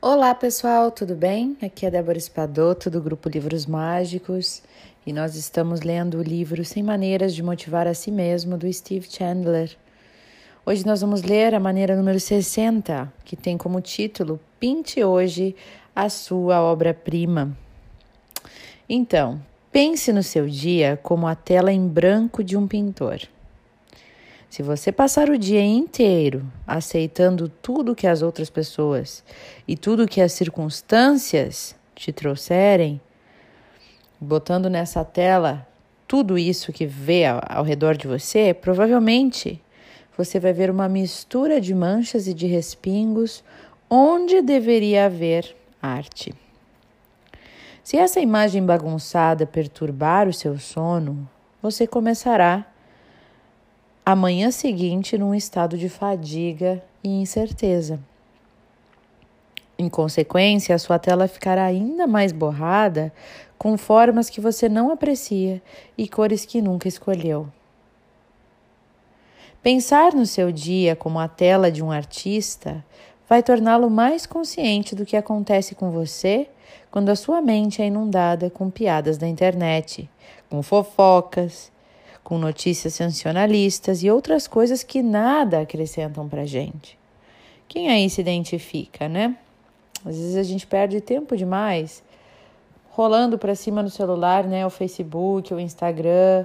Olá pessoal, tudo bem? Aqui é Débora Espadoto do grupo Livros Mágicos e nós estamos lendo o livro 100 Maneiras de Motivar a Si Mesmo do Steve Chandler. Hoje nós vamos ler a maneira número 60, que tem como título Pinte hoje a sua obra-prima. Então, pense no seu dia como a tela em branco de um pintor. Se você passar o dia inteiro aceitando tudo que as outras pessoas e tudo que as circunstâncias te trouxerem, botando nessa tela tudo isso que vê ao, redor de você, provavelmente você vai ver uma mistura de manchas e de respingos onde deveria haver arte. Se essa imagem bagunçada perturbar o seu sono, você começará a manhã seguinte num estado de fadiga e incerteza. Em consequência, a sua tela ficará ainda mais borrada, com formas que você não aprecia e cores que nunca escolheu. Pensar no seu dia como a tela de um artista vai torná-lo mais consciente do que acontece com você quando a sua mente é inundada com piadas da internet, com fofocas com notícias sensacionalistas e outras coisas que nada acrescentam para gente. Quem aí se identifica, né? Às vezes a gente perde tempo demais rolando para cima no celular, né? O Facebook, o Instagram.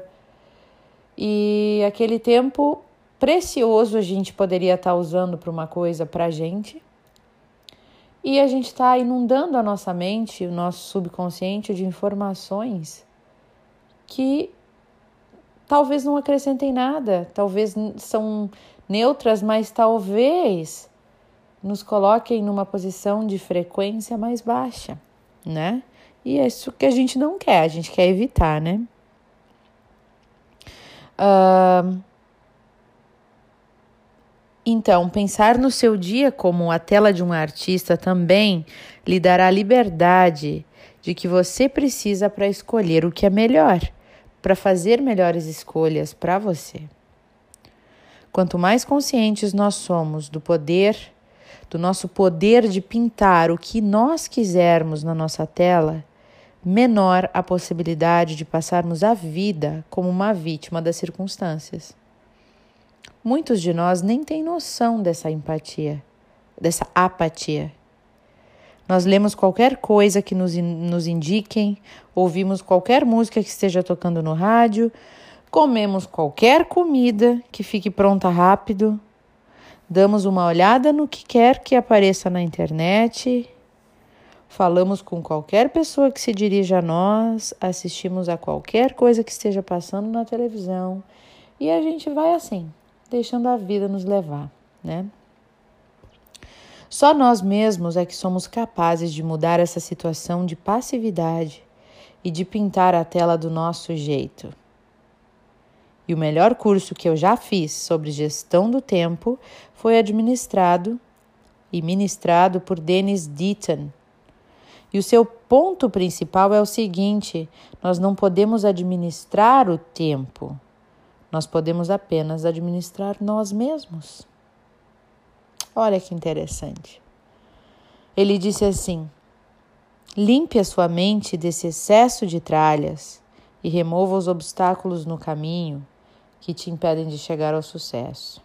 E aquele tempo precioso a gente poderia estar tá usando para uma coisa para gente. E a gente está inundando a nossa mente, o nosso subconsciente de informações que talvez não acrescentem nada, talvez são neutras, mas talvez nos coloquem numa posição de frequência mais baixa, né? E é isso que a gente não quer, a gente quer evitar, né? Uh, então, pensar no seu dia como a tela de um artista também lhe dará liberdade de que você precisa para escolher o que é melhor para fazer melhores escolhas para você. Quanto mais conscientes nós somos do poder, do nosso poder de pintar o que nós quisermos na nossa tela, menor a possibilidade de passarmos a vida como uma vítima das circunstâncias. Muitos de nós nem têm noção dessa empatia, dessa apatia. Nós lemos qualquer coisa que nos, nos indiquem, ouvimos qualquer música que esteja tocando no rádio, comemos qualquer comida que fique pronta rápido, damos uma olhada no que quer que apareça na internet, falamos com qualquer pessoa que se dirija a nós, assistimos a qualquer coisa que esteja passando na televisão e a gente vai assim, deixando a vida nos levar, né? Só nós mesmos é que somos capazes de mudar essa situação de passividade e de pintar a tela do nosso jeito. E o melhor curso que eu já fiz sobre gestão do tempo foi administrado e ministrado por Dennis Deaton. E o seu ponto principal é o seguinte: nós não podemos administrar o tempo, nós podemos apenas administrar nós mesmos. Olha que interessante. Ele disse assim: limpe a sua mente desse excesso de tralhas e remova os obstáculos no caminho que te impedem de chegar ao sucesso.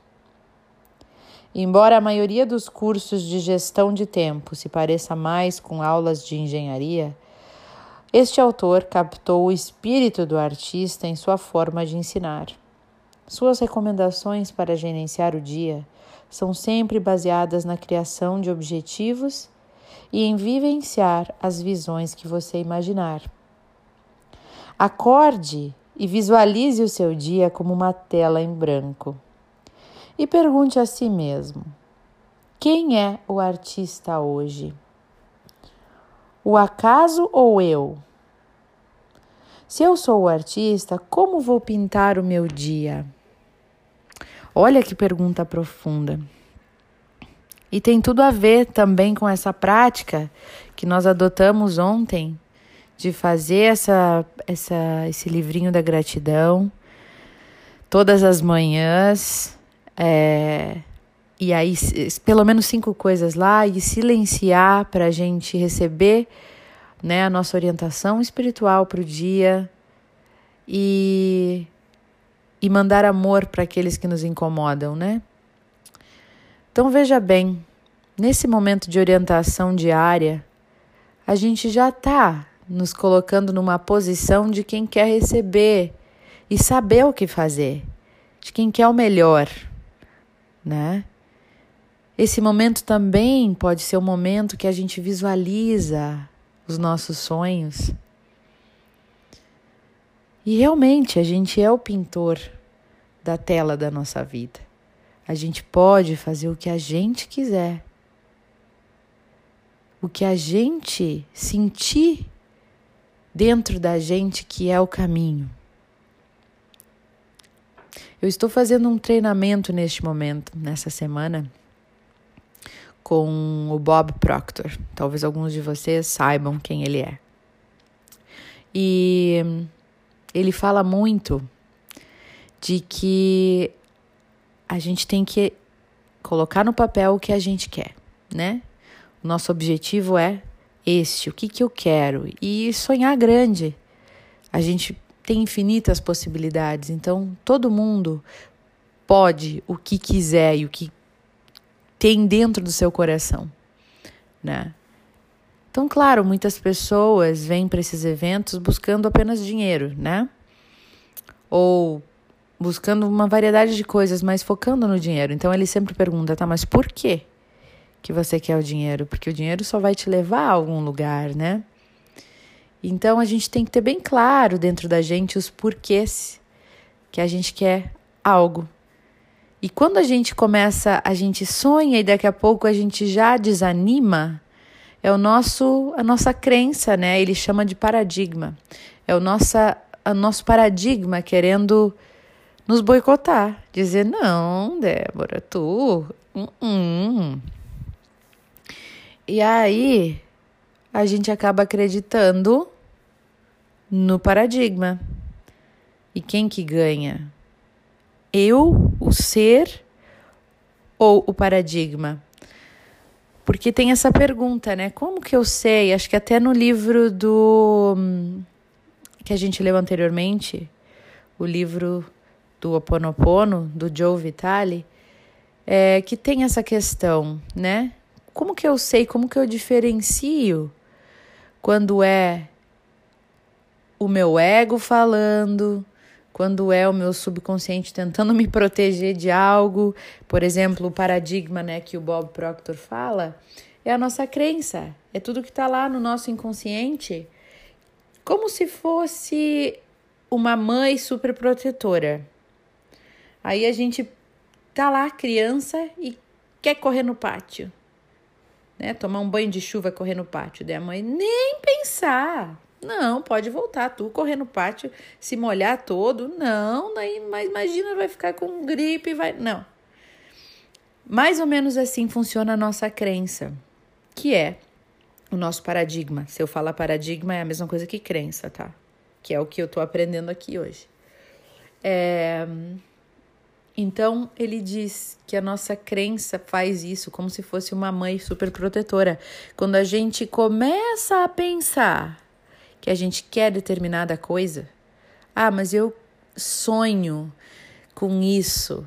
Embora a maioria dos cursos de gestão de tempo se pareça mais com aulas de engenharia, este autor captou o espírito do artista em sua forma de ensinar. Suas recomendações para gerenciar o dia são sempre baseadas na criação de objetivos e em vivenciar as visões que você imaginar. Acorde e visualize o seu dia como uma tela em branco. E pergunte a si mesmo: quem é o artista hoje? O acaso ou eu? Se eu sou o artista, como vou pintar o meu dia? Olha que pergunta profunda. E tem tudo a ver também com essa prática que nós adotamos ontem de fazer essa, essa, esse livrinho da gratidão todas as manhãs, é, e aí pelo menos cinco coisas lá e silenciar para a gente receber né, a nossa orientação espiritual para o dia e, e mandar amor para aqueles que nos incomodam, né? Então veja bem, nesse momento de orientação diária, a gente já está nos colocando numa posição de quem quer receber e saber o que fazer, de quem quer o melhor, né? Esse momento também pode ser o um momento que a gente visualiza os nossos sonhos. E realmente a gente é o pintor da tela da nossa vida. A gente pode fazer o que a gente quiser. O que a gente sentir dentro da gente que é o caminho. Eu estou fazendo um treinamento neste momento, nessa semana, com o Bob Proctor. Talvez alguns de vocês saibam quem ele é. E ele fala muito de que a gente tem que colocar no papel o que a gente quer, né? O nosso objetivo é este, o que, que eu quero, e sonhar grande. A gente tem infinitas possibilidades, então todo mundo pode o que quiser e o que tem dentro do seu coração, né? Então, claro, muitas pessoas vêm para esses eventos buscando apenas dinheiro, né? Ou buscando uma variedade de coisas, mas focando no dinheiro. Então ele sempre pergunta, tá, mas por quê que você quer o dinheiro? Porque o dinheiro só vai te levar a algum lugar, né? Então a gente tem que ter bem claro dentro da gente os porquês que a gente quer algo. E quando a gente começa, a gente sonha e daqui a pouco a gente já desanima, é o nosso a nossa crença, né? Ele chama de paradigma. É o nossa o nosso paradigma querendo nos boicotar, dizer não, Débora, tu, uh -uh. e aí a gente acaba acreditando no paradigma. E quem que ganha? eu, o ser ou o paradigma? Porque tem essa pergunta, né? Como que eu sei? Acho que até no livro do que a gente leu anteriormente, o livro do Oponopono, do Joe Vitale, é, que tem essa questão, né? Como que eu sei, como que eu diferencio quando é o meu ego falando, quando é o meu subconsciente tentando me proteger de algo, por exemplo, o paradigma né, que o Bob Proctor fala, é a nossa crença, é tudo que está lá no nosso inconsciente, como se fosse uma mãe super protetora. Aí a gente tá lá, criança, e quer correr no pátio. Né? Tomar um banho de chuva, correr no pátio. Daí a mãe nem pensar. Não, pode voltar, tu correr no pátio, se molhar todo. Não, daí, mas imagina, vai ficar com gripe, vai. Não. Mais ou menos assim funciona a nossa crença, que é o nosso paradigma. Se eu falar paradigma, é a mesma coisa que crença, tá? Que é o que eu tô aprendendo aqui hoje. É... Então, ele diz que a nossa crença faz isso como se fosse uma mãe super protetora. Quando a gente começa a pensar que a gente quer determinada coisa. Ah, mas eu sonho com isso.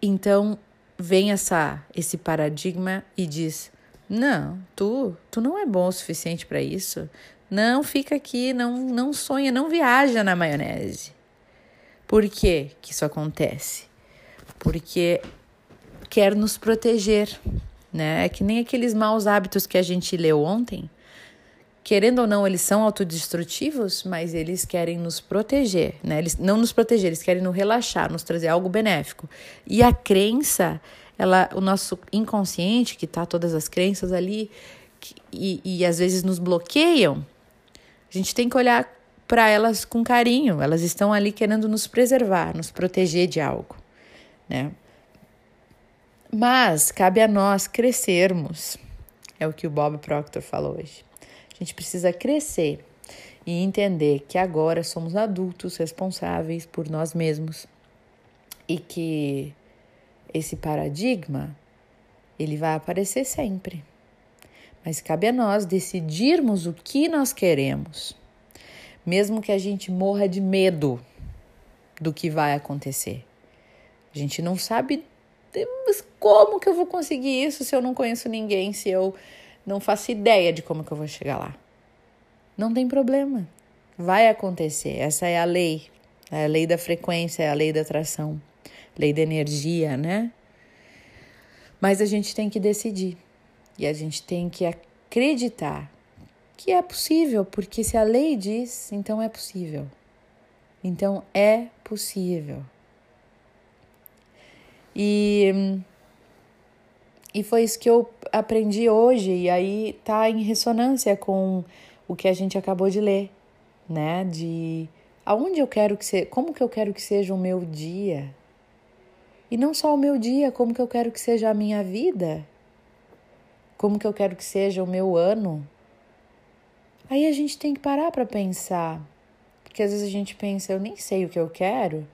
Então vem essa esse paradigma e diz: "Não, tu, tu não é bom o suficiente para isso. Não fica aqui, não não sonha, não viaja na maionese". Por que que isso acontece? Porque quer nos proteger, né? É que nem aqueles maus hábitos que a gente leu ontem querendo ou não, eles são autodestrutivos, mas eles querem nos proteger, né? Eles não nos proteger, eles querem nos relaxar, nos trazer algo benéfico. E a crença, ela, o nosso inconsciente, que tá todas as crenças ali, que, e, e às vezes nos bloqueiam, a gente tem que olhar para elas com carinho. Elas estão ali querendo nos preservar, nos proteger de algo, né? Mas cabe a nós crescermos. É o que o Bob Proctor falou hoje. A gente precisa crescer e entender que agora somos adultos responsáveis por nós mesmos e que esse paradigma, ele vai aparecer sempre. Mas cabe a nós decidirmos o que nós queremos, mesmo que a gente morra de medo do que vai acontecer. A gente não sabe como que eu vou conseguir isso se eu não conheço ninguém, se eu não faço ideia de como que eu vou chegar lá. Não tem problema. Vai acontecer. Essa é a lei. É a lei da frequência, é a lei da atração, lei da energia, né? Mas a gente tem que decidir. E a gente tem que acreditar que é possível, porque se a lei diz, então é possível. Então é possível. E, e foi isso que eu aprendi hoje, e aí tá em ressonância com o que a gente acabou de ler, né? De aonde eu quero que seja, como que eu quero que seja o meu dia. E não só o meu dia, como que eu quero que seja a minha vida como que eu quero que seja o meu ano. Aí a gente tem que parar para pensar, porque às vezes a gente pensa, eu nem sei o que eu quero,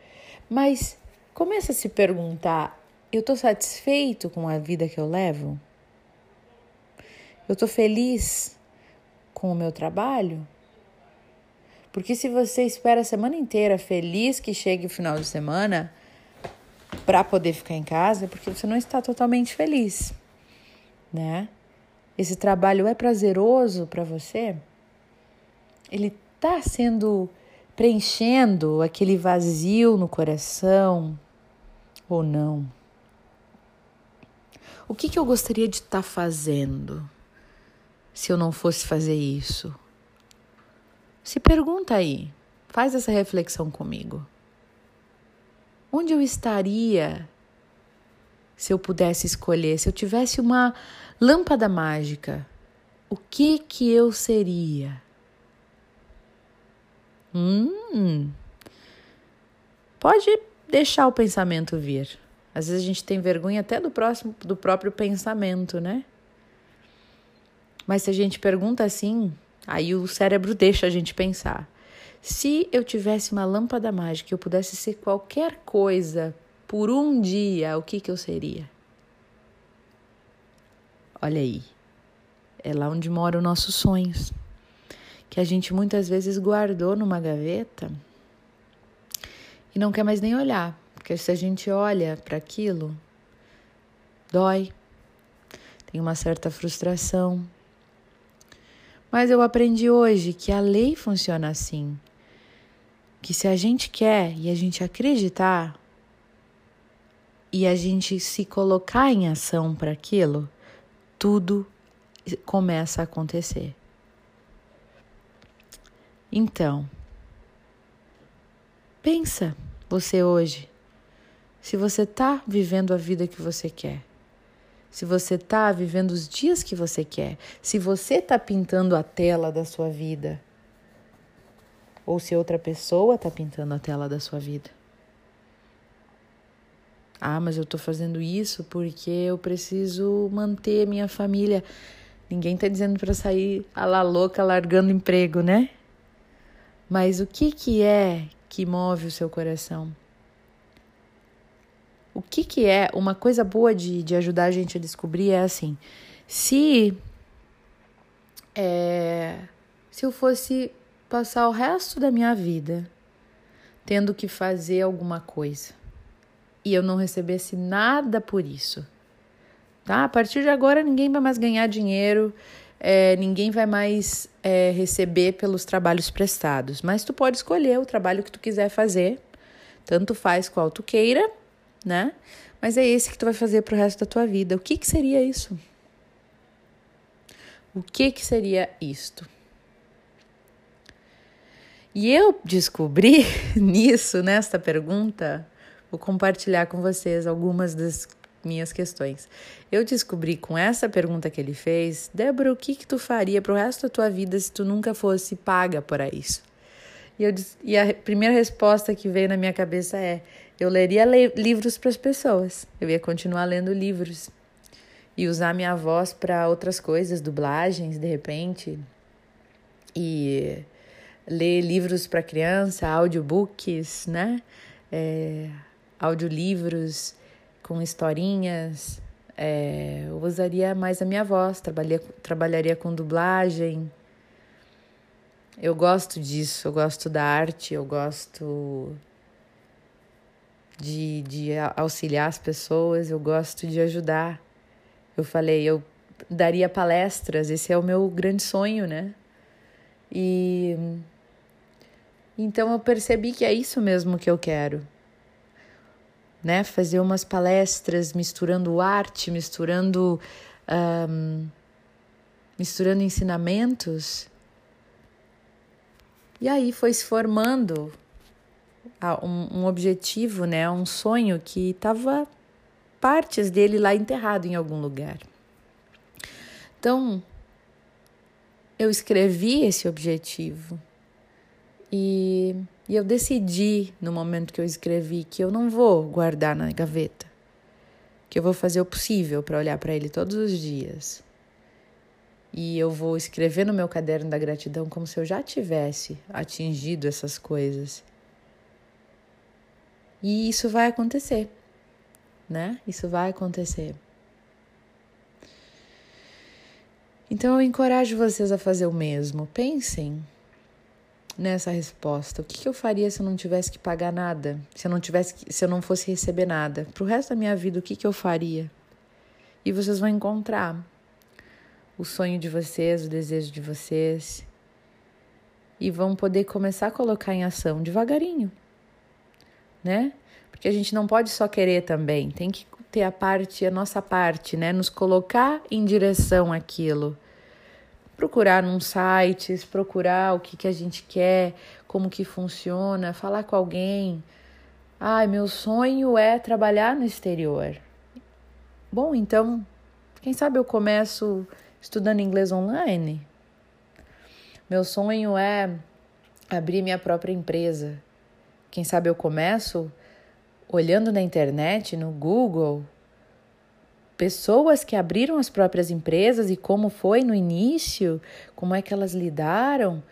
mas começa a se perguntar, eu estou satisfeito com a vida que eu levo? Eu estou feliz com o meu trabalho? Porque se você espera a semana inteira feliz que chegue o final de semana para poder ficar em casa, é porque você não está totalmente feliz, né? esse trabalho é prazeroso para você? Ele está sendo preenchendo aquele vazio no coração ou não? O que, que eu gostaria de estar tá fazendo se eu não fosse fazer isso? Se pergunta aí, faz essa reflexão comigo. Onde eu estaria se eu pudesse escolher, se eu tivesse uma lâmpada mágica, o que que eu seria? Hum. Pode deixar o pensamento vir. Às vezes a gente tem vergonha até do próximo do próprio pensamento, né? Mas se a gente pergunta assim, aí o cérebro deixa a gente pensar. Se eu tivesse uma lâmpada mágica, eu pudesse ser qualquer coisa por um dia, o que, que eu seria? Olha aí, é lá onde moram nossos sonhos, que a gente muitas vezes guardou numa gaveta e não quer mais nem olhar, porque se a gente olha para aquilo, dói, tem uma certa frustração. Mas eu aprendi hoje que a lei funciona assim, que se a gente quer e a gente acreditar, e a gente se colocar em ação para aquilo, tudo começa a acontecer. Então, pensa você hoje, se você está vivendo a vida que você quer, se você está vivendo os dias que você quer, se você está pintando a tela da sua vida, ou se outra pessoa está pintando a tela da sua vida. Ah, mas eu estou fazendo isso porque eu preciso manter minha família. Ninguém está dizendo para sair a la louca largando emprego, né? Mas o que, que é que move o seu coração? O que, que é uma coisa boa de, de ajudar a gente a descobrir é assim: se é, se eu fosse passar o resto da minha vida tendo que fazer alguma coisa, e eu não recebesse nada por isso. Tá? A partir de agora, ninguém vai mais ganhar dinheiro, é, ninguém vai mais é, receber pelos trabalhos prestados. Mas tu pode escolher o trabalho que tu quiser fazer, tanto faz qual tu queira, né? Mas é esse que tu vai fazer pro resto da tua vida. O que, que seria isso? O que, que seria isto? E eu descobri nisso, nesta pergunta, Vou compartilhar com vocês algumas das minhas questões. Eu descobri com essa pergunta que ele fez, Débora, o que, que tu faria para o resto da tua vida se tu nunca fosse paga por isso? E, eu, e a primeira resposta que veio na minha cabeça é: eu leria le livros para as pessoas, eu ia continuar lendo livros e usar minha voz para outras coisas, dublagens, de repente, e ler livros para criança, audiobooks, né? É, audiolivros, com historinhas. É, eu usaria mais a minha voz, trabalharia, trabalharia com dublagem. Eu gosto disso, eu gosto da arte, eu gosto de, de auxiliar as pessoas, eu gosto de ajudar. Eu falei, eu daria palestras, esse é o meu grande sonho, né? E então eu percebi que é isso mesmo que eu quero. Né? Fazer umas palestras misturando arte, misturando um, misturando ensinamentos. E aí foi se formando um, um objetivo, né? um sonho que estava partes dele lá enterrado em algum lugar. Então, eu escrevi esse objetivo e, e eu decidi no momento que eu escrevi que eu não vou guardar na gaveta, que eu vou fazer o possível para olhar para ele todos os dias. E eu vou escrever no meu caderno da gratidão como se eu já tivesse atingido essas coisas. E isso vai acontecer, né? Isso vai acontecer. Então eu encorajo vocês a fazer o mesmo. Pensem nessa resposta. O que, eu faria se eu não tivesse que pagar nada? Se eu não tivesse que, se eu não fosse receber nada? Para o resto da minha vida, o que, que eu faria? E vocês vão encontrar o sonho de vocês, o desejo de vocês. E vão poder começar a colocar em ação devagarinho, né? Porque a gente não pode só querer também, tem que ter a parte, a nossa parte, né? Nos colocar em direção àquilo. Procurar num sites, procurar o que, que a gente quer, como que funciona, falar com alguém. Ai, meu sonho é trabalhar no exterior. Bom, então, quem sabe eu começo estudando inglês online? Meu sonho é abrir minha própria empresa. Quem sabe eu começo olhando na internet, no Google, pessoas que abriram as próprias empresas e como foi no início, como é que elas lidaram,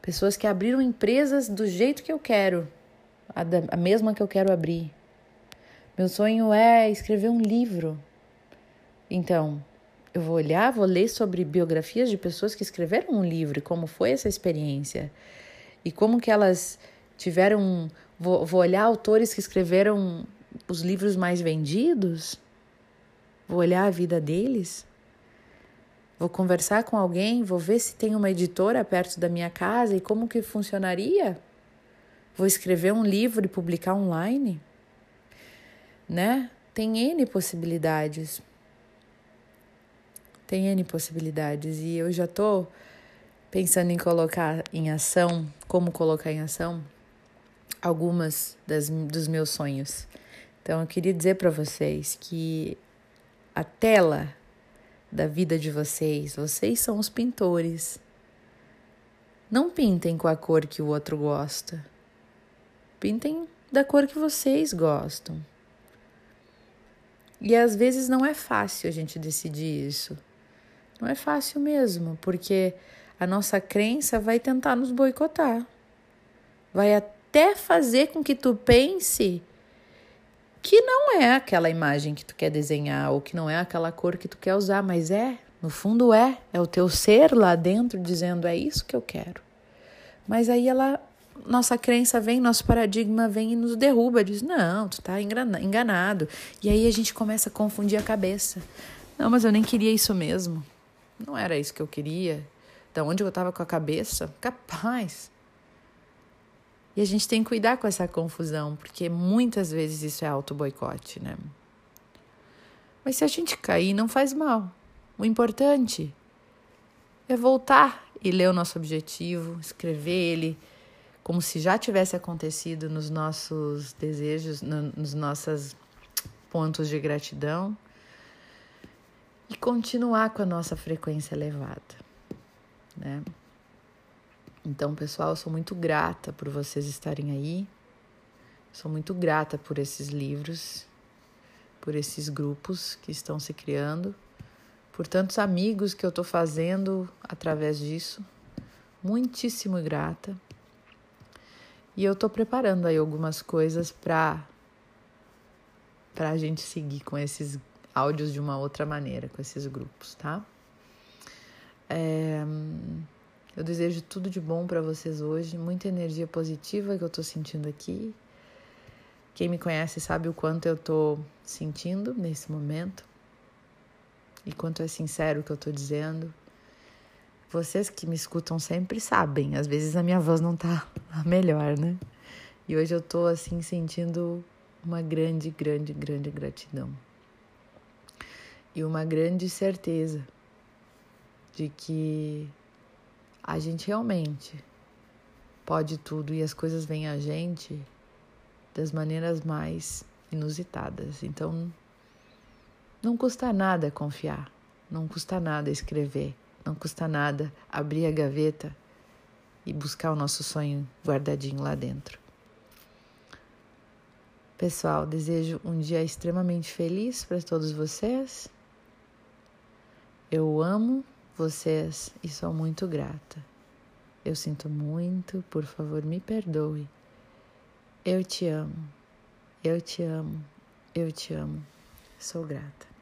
pessoas que abriram empresas do jeito que eu quero, a, da, a mesma que eu quero abrir. Meu sonho é escrever um livro. Então, eu vou olhar, vou ler sobre biografias de pessoas que escreveram um livro, como foi essa experiência e como que elas tiveram Vou, vou olhar autores que escreveram os livros mais vendidos? Vou olhar a vida deles? Vou conversar com alguém? Vou ver se tem uma editora perto da minha casa e como que funcionaria? Vou escrever um livro e publicar online? Né? Tem N possibilidades. Tem N possibilidades e eu já estou pensando em colocar em ação, como colocar em ação algumas das, dos meus sonhos. Então eu queria dizer para vocês que a tela da vida de vocês, vocês são os pintores. Não pintem com a cor que o outro gosta. Pintem da cor que vocês gostam. E às vezes não é fácil a gente decidir isso. Não é fácil mesmo, porque a nossa crença vai tentar nos boicotar. Vai até fazer com que tu pense que não é aquela imagem que tu quer desenhar ou que não é aquela cor que tu quer usar, mas é, no fundo é, é o teu ser lá dentro dizendo é isso que eu quero. Mas aí ela nossa crença vem, nosso paradigma vem e nos derruba, diz: "Não, tu tá enganado". E aí a gente começa a confundir a cabeça. Não, mas eu nem queria isso mesmo. Não era isso que eu queria. Da onde eu estava com a cabeça? Capaz. E a gente tem que cuidar com essa confusão, porque muitas vezes isso é auto-boicote, né? Mas se a gente cair, não faz mal. O importante é voltar e ler o nosso objetivo, escrever ele como se já tivesse acontecido nos nossos desejos, no, nos nossos pontos de gratidão e continuar com a nossa frequência elevada, né? Então, pessoal, eu sou muito grata por vocês estarem aí. Sou muito grata por esses livros, por esses grupos que estão se criando, por tantos amigos que eu estou fazendo através disso. Muitíssimo grata. E eu estou preparando aí algumas coisas para para a gente seguir com esses áudios de uma outra maneira, com esses grupos, tá? É, eu desejo tudo de bom para vocês hoje, muita energia positiva que eu tô sentindo aqui. Quem me conhece sabe o quanto eu tô sentindo nesse momento e quanto é sincero o que eu tô dizendo. Vocês que me escutam sempre sabem, às vezes a minha voz não tá a melhor, né? E hoje eu tô assim sentindo uma grande, grande, grande gratidão. E uma grande certeza de que a gente realmente pode tudo e as coisas vêm a gente das maneiras mais inusitadas. Então, não custa nada confiar, não custa nada escrever, não custa nada abrir a gaveta e buscar o nosso sonho guardadinho lá dentro. Pessoal, desejo um dia extremamente feliz para todos vocês. Eu amo vocês e sou muito grata. Eu sinto muito, por favor, me perdoe. Eu te amo, eu te amo, eu te amo. Sou grata.